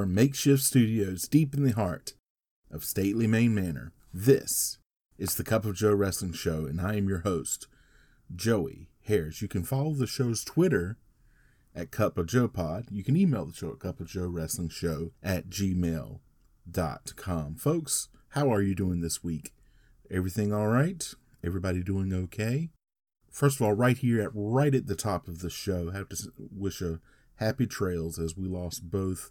From makeshift studios deep in the heart of stately Maine Manor, this is the Cup of Joe Wrestling Show, and I am your host, Joey Harris. You can follow the show's Twitter at Cup of Joe Pod. You can email the show at Cup of Joe Wrestling Show at gmail.com. Folks, how are you doing this week? Everything all right? Everybody doing okay? First of all, right here at right at the top of the show, I have to wish a happy trails as we lost both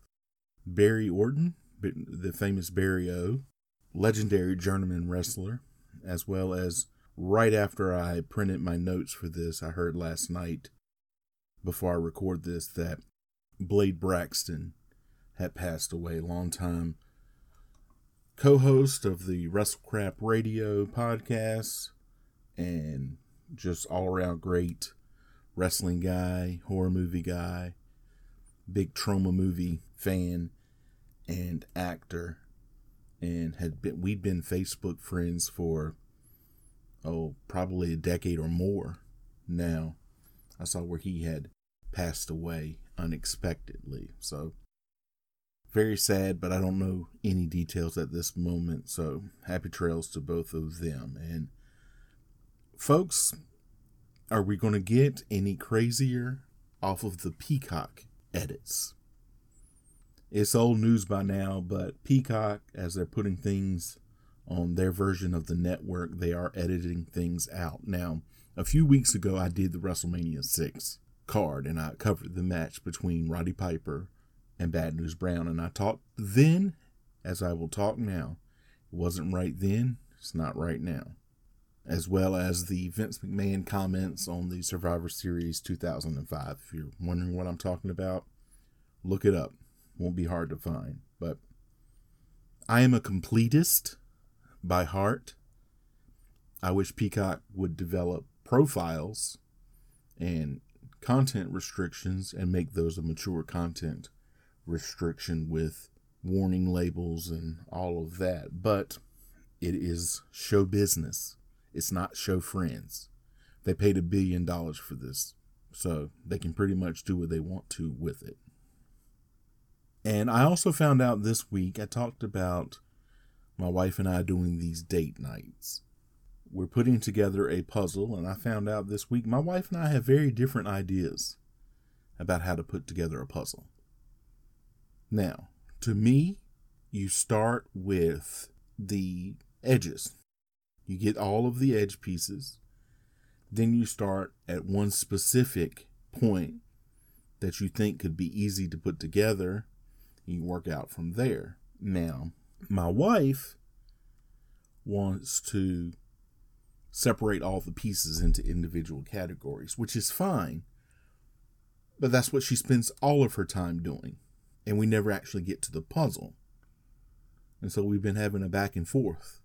Barry Orton, the famous Barry O, legendary journeyman wrestler, as well as right after I printed my notes for this, I heard last night before I record this that Blade Braxton had passed away, long time co-host of the WrestleCrap Radio podcast and just all around great wrestling guy, horror movie guy, big Troma movie fan and actor and had been we'd been Facebook friends for oh probably a decade or more now. I saw where he had passed away unexpectedly. So very sad, but I don't know any details at this moment. So happy trails to both of them. And folks, are we going to get any crazier off of the Peacock edits? It's old news by now, but Peacock, as they're putting things on their version of the network, they are editing things out. Now, a few weeks ago, I did the WrestleMania 6 card and I covered the match between Roddy Piper and Bad News Brown. And I talked then, as I will talk now. It wasn't right then, it's not right now. As well as the Vince McMahon comments on the Survivor Series 2005. If you're wondering what I'm talking about, look it up. Won't be hard to find. But I am a completist by heart. I wish Peacock would develop profiles and content restrictions and make those a mature content restriction with warning labels and all of that. But it is show business. It's not show friends. They paid a billion dollars for this, so they can pretty much do what they want to with it. And I also found out this week, I talked about my wife and I doing these date nights. We're putting together a puzzle, and I found out this week my wife and I have very different ideas about how to put together a puzzle. Now, to me, you start with the edges. You get all of the edge pieces. Then you start at one specific point that you think could be easy to put together you work out from there. Now, my wife wants to separate all the pieces into individual categories, which is fine. But that's what she spends all of her time doing. And we never actually get to the puzzle. And so we've been having a back and forth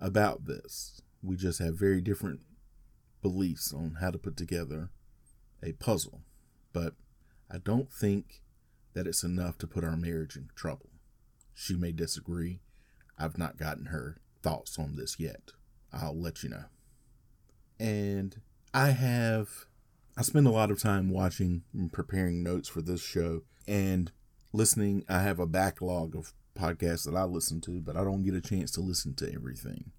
about this. We just have very different beliefs on how to put together a puzzle. But I don't think that it's enough to put our marriage in trouble. She may disagree. I've not gotten her thoughts on this yet. I'll let you know. And I have, I spend a lot of time watching and preparing notes for this show and listening. I have a backlog of podcasts that I listen to, but I don't get a chance to listen to everything.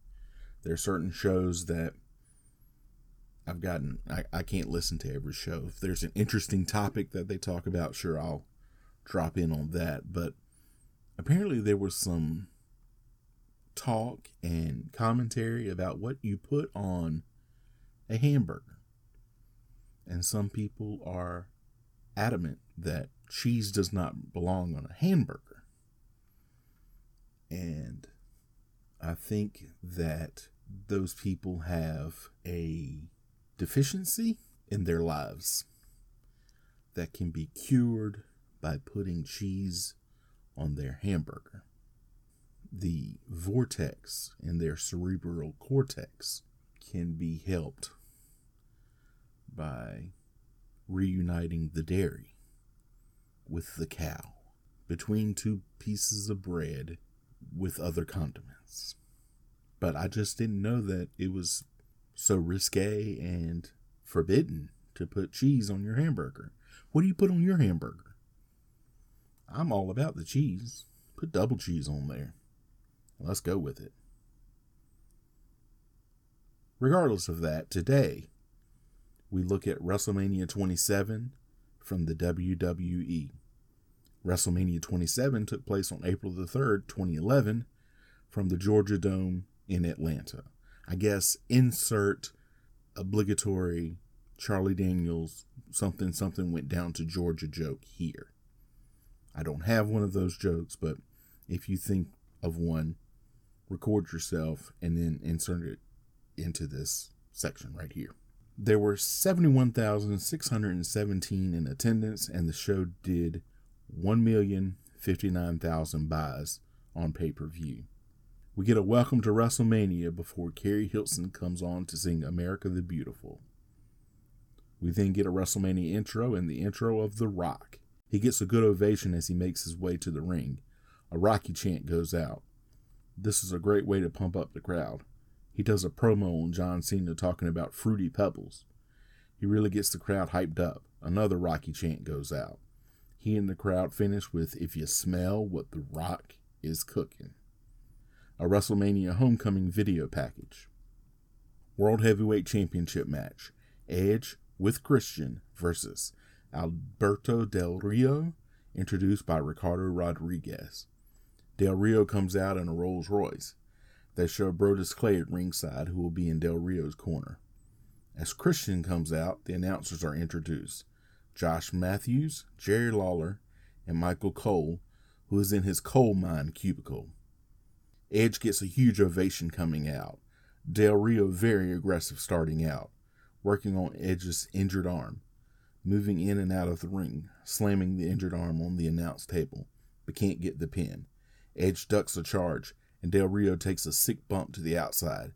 There are certain shows that I've gotten, I, I can't listen to every show. If there's an interesting topic that they talk about, sure, I'll drop in on that. But apparently, there was some talk and commentary about what you put on a hamburger. And some people are adamant that cheese does not belong on a hamburger. And I think that those people have a deficiency in their lives that can be cured by putting cheese on their hamburger. The vortex in their cerebral cortex can be helped by reuniting the dairy with the cow between two pieces of bread with other condiments. But I just didn't know that it was so risque and forbidden to put cheese on your hamburger. What do you put on your hamburger? I'm all about the cheese. Put double cheese on there. Let's go with it. Regardless of that, today we look at WrestleMania 27 from the WWE. WrestleMania 27 took place on April the 3rd, 2011, from the Georgia Dome in Atlanta. I guess insert obligatory Charlie Daniels something something went down to Georgia joke here. I don't have one of those jokes, but if you think of one, record yourself and then insert it into this section right here. There were 71,617 in attendance, and the show did 1,059,000 buys on pay per view. We get a welcome to WrestleMania before Keri Hilson comes on to sing America the Beautiful. We then get a WrestleMania intro and the intro of The Rock. He gets a good ovation as he makes his way to the ring. A Rocky chant goes out. This is a great way to pump up the crowd. He does a promo on John Cena talking about fruity pebbles. He really gets the crowd hyped up. Another Rocky chant goes out. He and the crowd finish with If You Smell What The Rock Is Cooking a WrestleMania Homecoming video package. World Heavyweight Championship match Edge with Christian versus Alberto Del Rio, introduced by Ricardo Rodriguez. Del Rio comes out in a Rolls Royce. They show Brodus Clay at ringside, who will be in Del Rio's corner. As Christian comes out, the announcers are introduced Josh Matthews, Jerry Lawler, and Michael Cole, who is in his coal mine cubicle. Edge gets a huge ovation coming out. Del Rio very aggressive starting out, working on Edge's injured arm, moving in and out of the ring, slamming the injured arm on the announce table, but can't get the pin. Edge ducks a charge, and Del Rio takes a sick bump to the outside.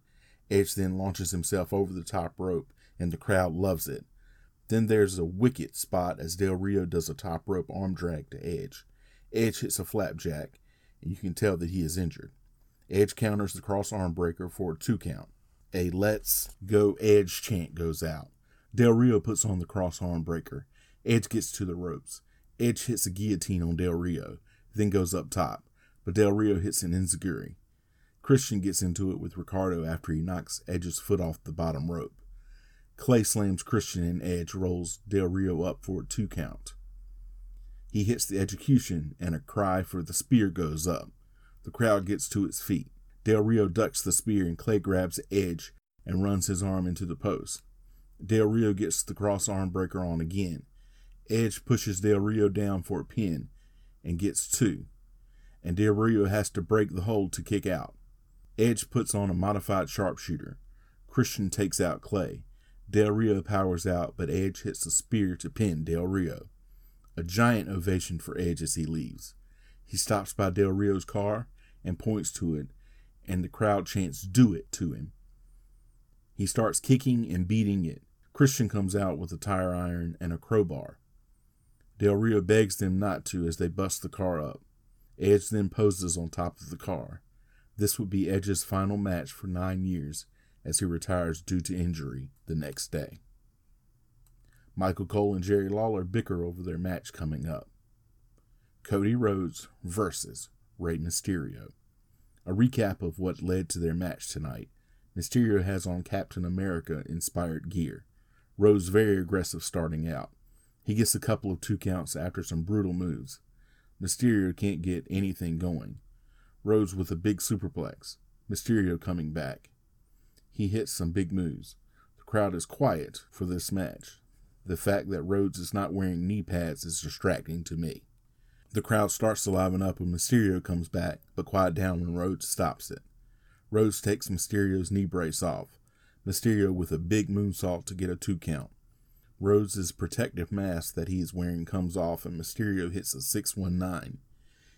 Edge then launches himself over the top rope, and the crowd loves it. Then there's a wicked spot as Del Rio does a top rope arm drag to Edge. Edge hits a flapjack, and you can tell that he is injured. Edge counters the cross arm breaker for a two count. A let's go Edge chant goes out. Del Rio puts on the cross arm breaker. Edge gets to the ropes. Edge hits a guillotine on Del Rio, then goes up top, but Del Rio hits an enziguri. Christian gets into it with Ricardo after he knocks Edge's foot off the bottom rope. Clay slams Christian and Edge rolls Del Rio up for a two count. He hits the execution and a cry for the spear goes up. The crowd gets to its feet. Del Rio ducks the spear and Clay grabs edge and runs his arm into the post. Del Rio gets the cross arm breaker on again. Edge pushes Del Rio down for a pin and gets two. And Del Rio has to break the hold to kick out. Edge puts on a modified sharpshooter. Christian takes out Clay. Del Rio powers out, but Edge hits a spear to pin Del Rio. A giant ovation for Edge as he leaves. He stops by Del Rio's car and points to it, and the crowd chants, Do it to him. He starts kicking and beating it. Christian comes out with a tire iron and a crowbar. Del Rio begs them not to as they bust the car up. Edge then poses on top of the car. This would be Edge's final match for nine years as he retires due to injury the next day. Michael Cole and Jerry Lawler bicker over their match coming up. Cody Rhodes versus Rey Mysterio. A recap of what led to their match tonight. Mysterio has on Captain America inspired gear. Rhodes very aggressive starting out. He gets a couple of two counts after some brutal moves. Mysterio can't get anything going. Rhodes with a big superplex. Mysterio coming back. He hits some big moves. The crowd is quiet for this match. The fact that Rhodes is not wearing knee pads is distracting to me. The crowd starts to liven up when Mysterio comes back, but quiet down when Rhodes stops it. Rhodes takes Mysterio's knee brace off. Mysterio with a big moonsault to get a two count. Rhodes' protective mask that he is wearing comes off and Mysterio hits a 619.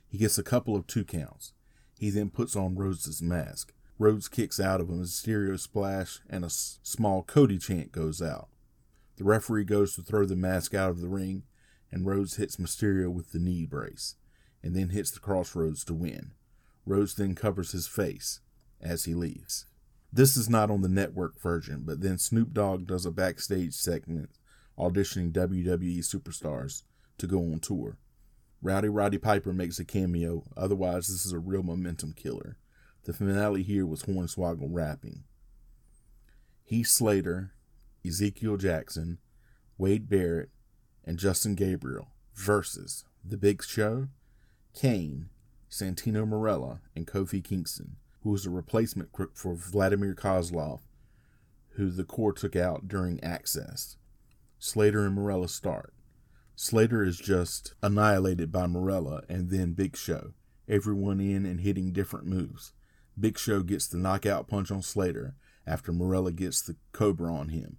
He gets a couple of two counts. He then puts on Rhodes' mask. Rhodes kicks out of a Mysterio splash, and a small Cody chant goes out. The referee goes to throw the mask out of the ring, and Rhodes hits Mysterio with the knee brace, and then hits the crossroads to win. Rhodes then covers his face as he leaves. This is not on the network version, but then Snoop Dogg does a backstage segment auditioning WWE superstars to go on tour. Rowdy Roddy Piper makes a cameo, otherwise, this is a real momentum killer. The finale here was Hornswoggle rapping. Heath Slater, Ezekiel Jackson, Wade Barrett, and Justin Gabriel versus The Big Show, Kane, Santino Marella, and Kofi Kingston, who was a replacement crook for Vladimir Kozlov, who the Corps took out during Axxess. Slater and Marella start. Slater is just annihilated by Marella and then Big Show, everyone in and hitting different moves. Big Show gets the knockout punch on Slater after Marella gets the Cobra on him.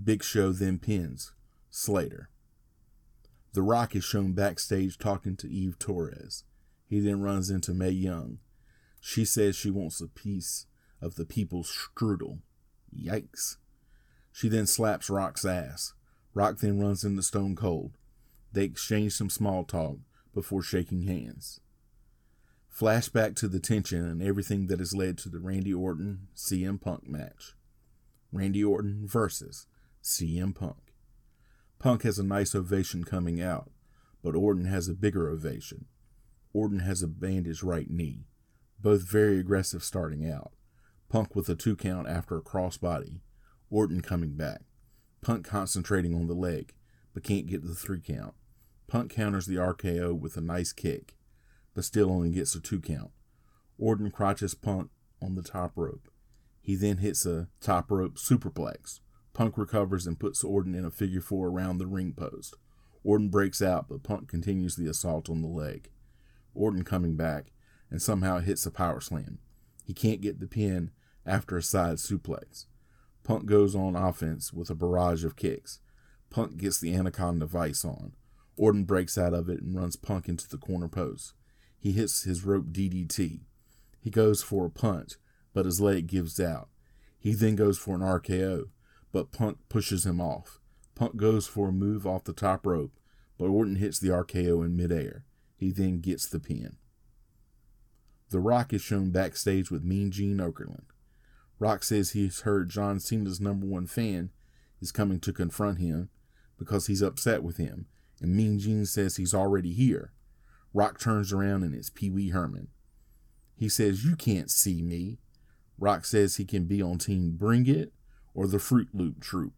Big Show then pins Slater. The Rock is shown backstage talking to Eve Torres. He then runs into Mae Young. She says she wants a piece of the people's strudel. Yikes. She then slaps Rock's ass. Rock then runs into Stone Cold. They exchange some small talk before shaking hands. Flashback to the tension and everything that has led to the Randy Orton CM Punk match. Randy Orton versus CM Punk. Punk has a nice ovation coming out, but Orton has a bigger ovation. Orton has a bandaged right knee, both very aggressive starting out. Punk with a two count after a crossbody. Orton coming back. Punk concentrating on the leg, but can't get the three count. Punk counters the RKO with a nice kick, but still only gets a two count. Orton crotches Punk on the top rope. He then hits a top rope superplex. Punk recovers and puts Orton in a figure four around the ring post. Orton breaks out, but Punk continues the assault on the leg. Orton coming back and somehow hits a power slam. He can't get the pin after a side suplex. Punk goes on offense with a barrage of kicks. Punk gets the Anaconda Vice on. Orton breaks out of it and runs Punk into the corner post. He hits his rope DDT. He goes for a punch, but his leg gives out. He then goes for an RKO, but Punk pushes him off. Punk goes for a move off the top rope, but Orton hits the RKO in midair. He then gets the pin. The Rock is shown backstage with Mean Gene Okerlund. Rock says he's heard John Cena's number one fan is coming to confront him because he's upset with him, and Mean Gene says he's already here. Rock turns around and it's Pee Wee Herman. He says, You can't see me. Rock says he can be on Team Bring It or the Fruit Loop Troop.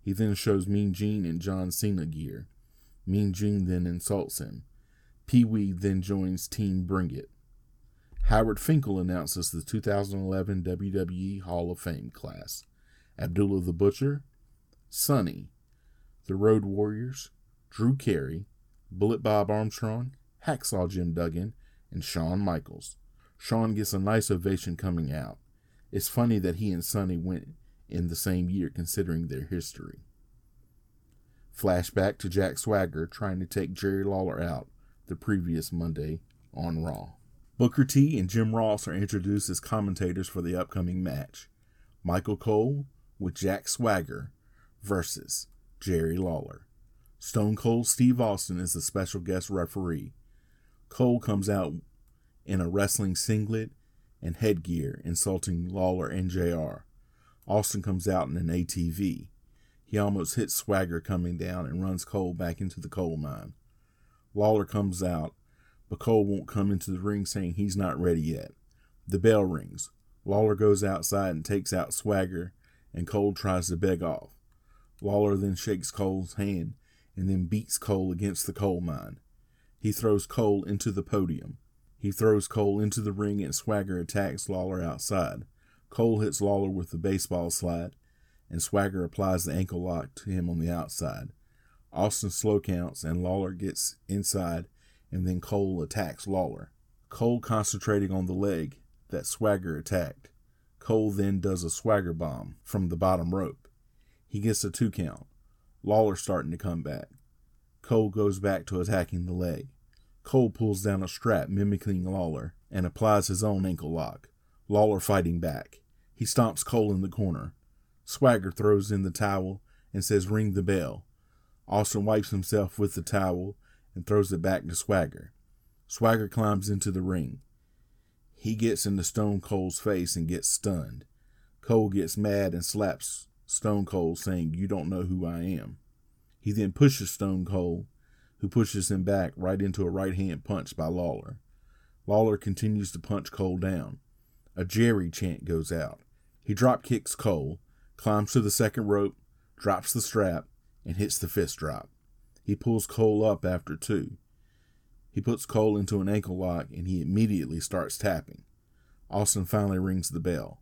He then shows Mean Gene and John Cena gear. Mean Gene then insults him. Pee Wee then joins Team Bring It. Howard Finkel announces the 2011 WWE Hall of Fame class. Abdullah the Butcher, Sunny, the Road Warriors, Drew Carey, Bullet Bob Armstrong, Hacksaw Jim Duggan, and Shawn Michaels. Shawn gets a nice ovation coming out. It's funny that he and Sunny went in the same year considering their history. Flashback to Jack Swagger trying to take Jerry Lawler out the previous Monday on Raw. Booker T and Jim Ross are introduced as commentators for the upcoming match. Michael Cole with Jack Swagger versus Jerry Lawler. Stone Cold Steve Austin is the special guest referee. Cole comes out in a wrestling singlet and headgear, insulting Lawler and JR. Austin comes out in an ATV. He almost hits Swagger coming down and runs Cole back into the coal mine. Lawler comes out, Cole won't come into the ring saying he's not ready yet. The bell rings. Lawler goes outside and takes out Swagger, and Cole tries to beg off. Lawler then shakes Cole's hand and then beats Cole against the coal mine. He throws Cole into the podium. He throws Cole into the ring and Swagger attacks Lawler outside. Cole hits Lawler with the baseball slide, and Swagger applies the ankle lock to him on the outside. Austin slow counts, and Lawler gets inside, and then Cole attacks Lawler. Cole concentrating on the leg that Swagger attacked. Cole then does a Swagger bomb from the bottom rope. He gets a two count. Lawler starting to come back. Cole goes back to attacking the leg. Cole pulls down a strap mimicking Lawler and applies his own ankle lock. Lawler fighting back. He stomps Cole in the corner. Swagger throws in the towel and says, Ring the bell. Austin wipes himself with the towel and throws it back to Swagger. Swagger climbs into the ring. He gets into Stone Cold's face and gets stunned. Cole gets mad and slaps Stone Cold, saying, You don't know who I am. He then pushes Stone Cold, who pushes him back right into a right hand punch by Lawler. Lawler continues to punch Cole down. A Jerry chant goes out. He drop kicks Cole, climbs to the second rope, drops the strap, and hits the fist drop. He pulls Cole up after two. He puts Cole into an ankle lock and he immediately starts tapping. Austin finally rings the bell.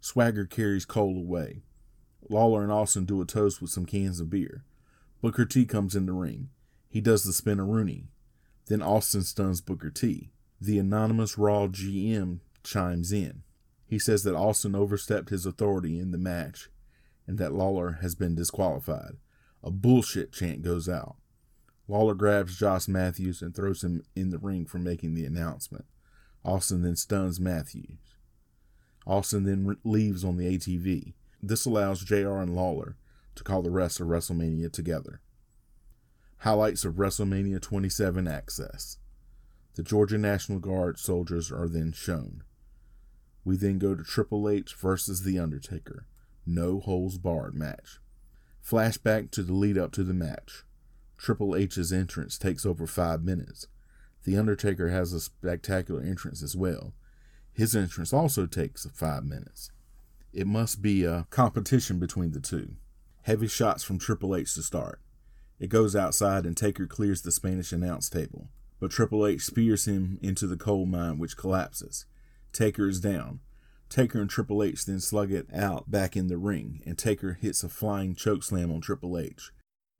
Swagger carries Cole away. Lawler and Austin do a toast with some cans of beer. Booker T comes in the ring. He does the Spinaroonie. Then Austin stuns Booker T. The anonymous Raw GM chimes in. He says that Austin overstepped his authority in the match and that Lawler has been disqualified. A bullshit chant goes out. Lawler grabs Josh Matthews and throws him in the ring for making the announcement. Austin then stuns Matthews. Austin then re- leaves on the ATV. This allows JR and Lawler to call the rest of WrestleMania together. Highlights of WrestleMania 27 Axxess. The Georgia National Guard soldiers are then shown. We then go to Triple H versus The Undertaker. No holds barred match. Flashback to the lead up to the match. Triple H's entrance takes over five minutes. The Undertaker has a spectacular entrance as well. His entrance also takes five minutes. It must be a competition between the two. Heavy shots from Triple H to start. It goes outside and Taker clears the Spanish announce table, but Triple H spears him into the coal mine, which collapses. Taker is down. Taker and Triple H then slug it out back in the ring, and Taker hits a flying chokeslam on Triple H.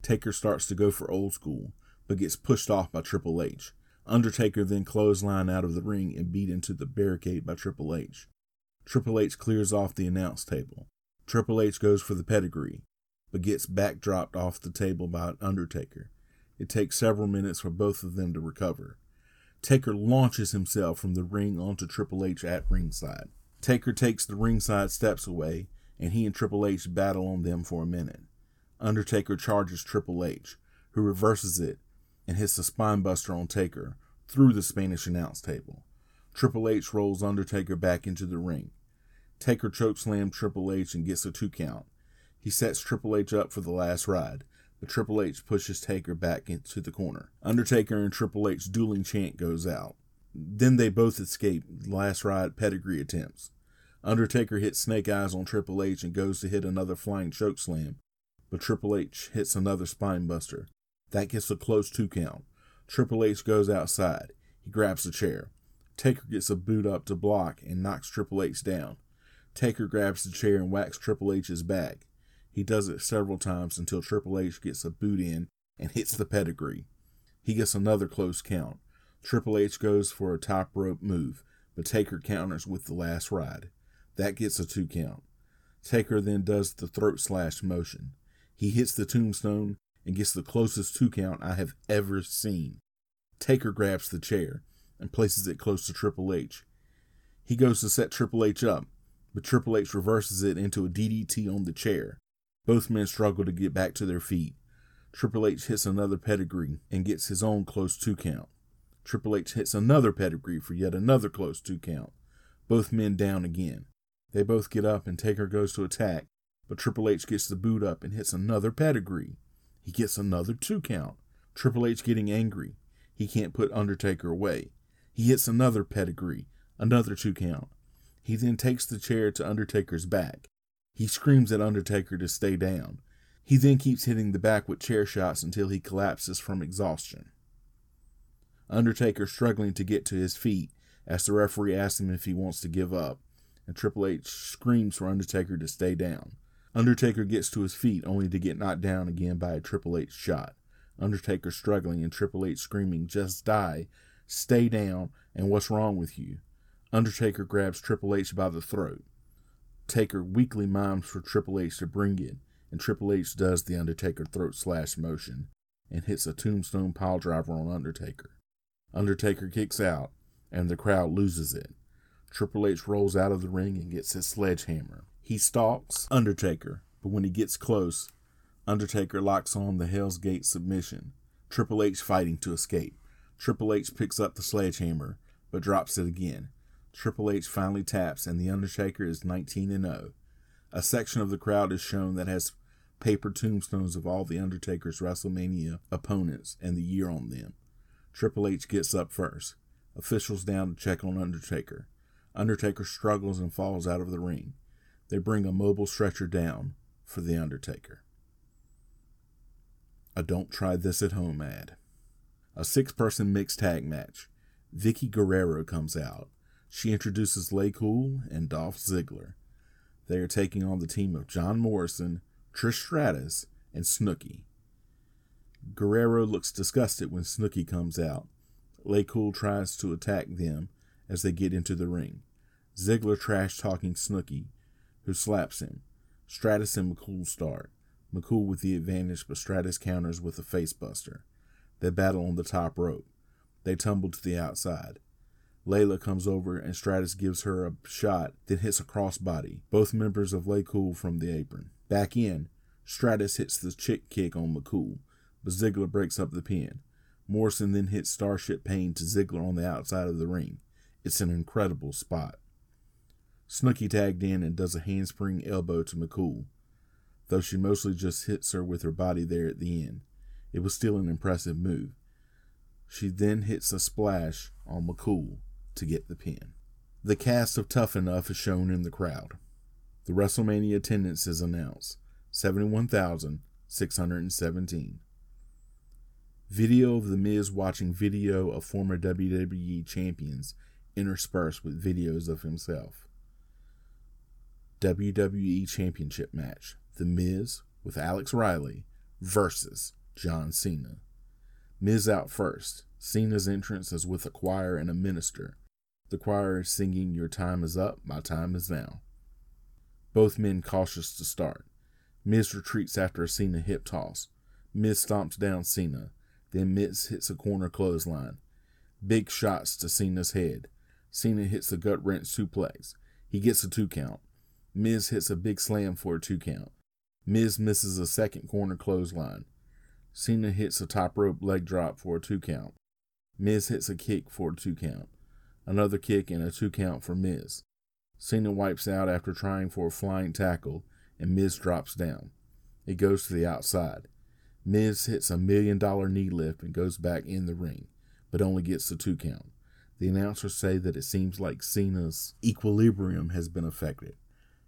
Taker starts to go for old school, but gets pushed off by Triple H. Undertaker then clothesline out of the ring and beat into the barricade by Triple H. Triple H clears off the announce table. Triple H goes for the pedigree, but gets backdropped off the table by Undertaker. It takes several minutes for both of them to recover. Taker launches himself from the ring onto Triple H at ringside. Taker takes the ringside steps away, and he and Triple H battle on them for a minute. Undertaker charges Triple H, who reverses it and hits a spinebuster on Taker through the Spanish announce table. Triple H rolls Undertaker back into the ring. Taker chokeslam Triple H and gets a two count. He sets Triple H up for the last ride, but Triple H pushes Taker back into the corner. Undertaker and Triple H dueling chant goes out. Then they both escape last ride pedigree attempts. Undertaker hits Snake Eyes on Triple H and goes to hit another flying choke slam, but Triple H hits another spine buster. That gets a close two count. Triple H goes outside. He grabs a chair. Taker gets a boot up to block and knocks Triple H down. Taker grabs the chair and whacks Triple H's back. He does it several times until Triple H gets a boot in and hits the pedigree. He gets another close count. Triple H goes for a top rope move, but Taker counters with the last ride. That gets a two count. Taker then does the throat slash motion. He hits the tombstone and gets the closest two count I have ever seen. Taker grabs the chair and places it close to Triple H. He goes to set Triple H up, but Triple H reverses it into a DDT on the chair. Both men struggle to get back to their feet. Triple H hits another pedigree and gets his own close two count. Triple H hits another pedigree for yet another close two count. Both men down again. They both get up and Taker goes to attack, but Triple H gets the boot up and hits another pedigree. He gets another two count. Triple H getting angry. He can't put Undertaker away. He hits another pedigree, another two count. He then takes the chair to Undertaker's back. He screams at Undertaker to stay down. He then keeps hitting the back with chair shots until he collapses from exhaustion. Undertaker struggling to get to his feet as the referee asks him if he wants to give up, and Triple H screams for Undertaker to stay down. Undertaker gets to his feet only to get knocked down again by a Triple H shot. Undertaker struggling and Triple H screaming, Just die, stay down, and what's wrong with you? Undertaker grabs Triple H by the throat. Taker weakly mimes for Triple H to bring it, and Triple H does the Undertaker throat slash motion and hits a tombstone pile driver on Undertaker. Undertaker kicks out, and the crowd loses it. Triple H rolls out of the ring and gets his sledgehammer. He stalks Undertaker, but when he gets close, Undertaker locks on the Hell's Gate submission. Triple H fighting to escape. Triple H picks up the sledgehammer, but drops it again. Triple H finally taps, and The Undertaker is 19 and 0. A section of the crowd is shown that has paper tombstones of all The Undertaker's WrestleMania opponents and the year on them. Triple H gets up first. Officials down to check on Undertaker. Undertaker struggles and falls out of the ring. They bring a mobile stretcher down for The Undertaker. A Don't Try This at Home ad. A six person mixed tag match. Vickie Guerrero comes out. She introduces LayCool and Dolph Ziggler. They are taking on the team of John Morrison, Trish Stratus, and Snooki. Guerrero looks disgusted when Snooki comes out. LayCool tries to attack them as they get into the ring. Ziggler trash talking Snooki, who slaps him. Stratus and McCool start. McCool with the advantage, but Stratus counters with a facebuster. They battle on the top rope. They tumble to the outside. Layla comes over and Stratus gives her a shot, then hits a crossbody. Both members of LayCool from the apron. Back in, Stratus hits the chick kick on McCool, but Ziggler breaks up the pin. Morrison then hits Starship Pain to Ziggler on the outside of the ring. It's an incredible spot. Snooki tagged in and does a handspring elbow to McCool, though she mostly just hits her with her body there at the end. It was still an impressive move. She then hits a splash on McCool to get the pin. The cast of Tough Enough is shown in the crowd. The WrestleMania attendance is announced 71,617. Video of The Miz watching video of former WWE champions interspersed with videos of himself. WWE Championship match The Miz with Alex Riley versus John Cena. Miz out first. Cena's entrance is with a choir and a minister. The choir is singing Your Time is Up, My Time is Now. Both men cautious to start. Miz retreats after a Cena hip toss. Miz stomps down Cena. Then Miz hits a corner clothesline. Big shots to Cena's head. Cena hits a gut wrench suplex. He gets a two count. Miz hits a big slam for a two count. Miz misses a second corner clothesline. Cena hits a top rope leg drop for a two count. Miz hits a kick for a two count. Another kick and a two count for Miz. Cena wipes out after trying for a flying tackle, and Miz drops down. It goes to the outside. Miz hits a million dollar knee lift and goes back in the ring, but only gets the two count. The announcers say that it seems like Cena's equilibrium has been affected.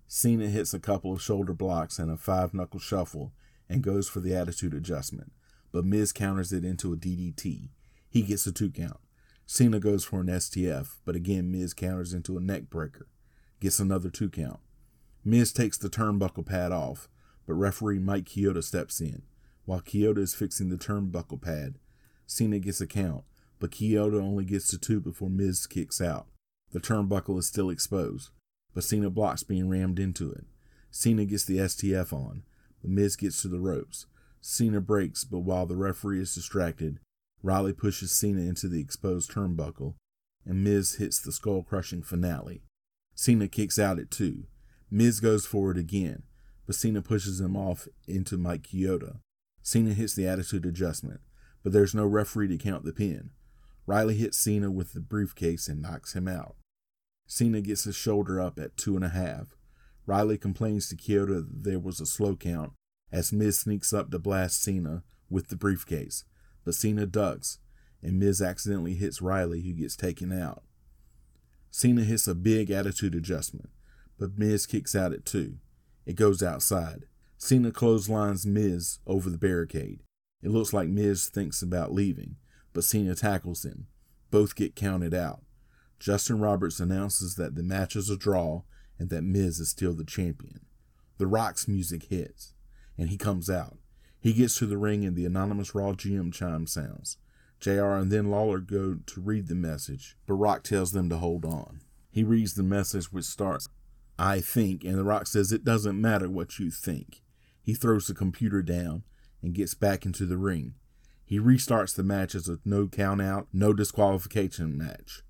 Cena hits a couple of shoulder blocks and a five knuckle shuffle and goes for the attitude adjustment, but Miz counters it into a DDT. He gets a two count. Cena goes for an STF, but again Miz counters into a neck breaker, gets another two count. Miz takes the turnbuckle pad off, but referee Mike Chioda steps in. While Chioda is fixing the turnbuckle pad, Cena gets a count, but Chioda only gets to two before Miz kicks out. The turnbuckle is still exposed, but Cena blocks being rammed into it. Cena gets the STF on, but Miz gets to the ropes. Cena breaks, but while the referee is distracted, Riley pushes Cena into the exposed turnbuckle, and Miz hits the skull crushing finale. Cena kicks out at two. Miz goes forward again, but Cena pushes him off into Mike Chioda. Cena hits the attitude adjustment, but there's no referee to count the pin. Riley hits Cena with the briefcase and knocks him out. Cena gets his shoulder up at two and a half. Riley complains to Chioda that there was a slow count as Miz sneaks up to blast Cena with the briefcase, but Cena ducks, and Miz accidentally hits Riley, who gets taken out. Cena hits a big attitude adjustment, but Miz kicks out at two. It goes outside. Cena clotheslines Miz over the barricade. It looks like Miz thinks about leaving, but Cena tackles him. Both get counted out. Justin Roberts announces that the match is a draw and that Miz is still the champion. The Rock's music hits, and he comes out. He gets to the ring and the anonymous Raw GM chime sounds. JR and then Lawler go to read the message, but Rock tells them to hold on. He reads the message which starts, I think, and The Rock says it doesn't matter what you think. He throws the computer down and gets back into the ring. He restarts the match as a no count out, no disqualification match.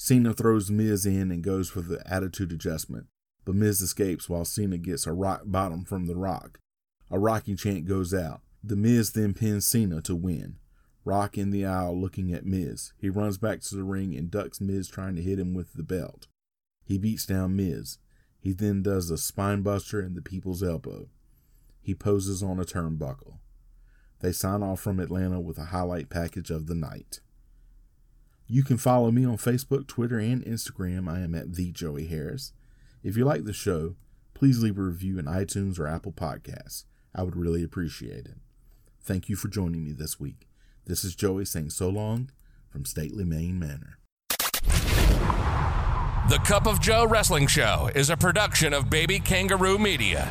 Cena throws Miz in and goes for the attitude adjustment, but Miz escapes while Cena gets a rock bottom from The Rock. A Rocky chant goes out. The Miz then pins Cena to win. Rock in the aisle looking at Miz. He runs back to the ring and ducks Miz trying to hit him with the belt. He beats down Miz. He then does a spinebuster and the people's elbow. He poses on a turnbuckle. They sign off from Atlanta with a highlight package of the night. You can follow me on Facebook, Twitter, and Instagram. I am at the Joey Harris. If you like the show, please leave a review in iTunes or Apple Podcasts. I would really appreciate it. Thank you for joining me this week. This is Joey saying so long from Stately Maine Manor. The Cup of Joe Wrestling Show is a production of Baby Kangaroo Media.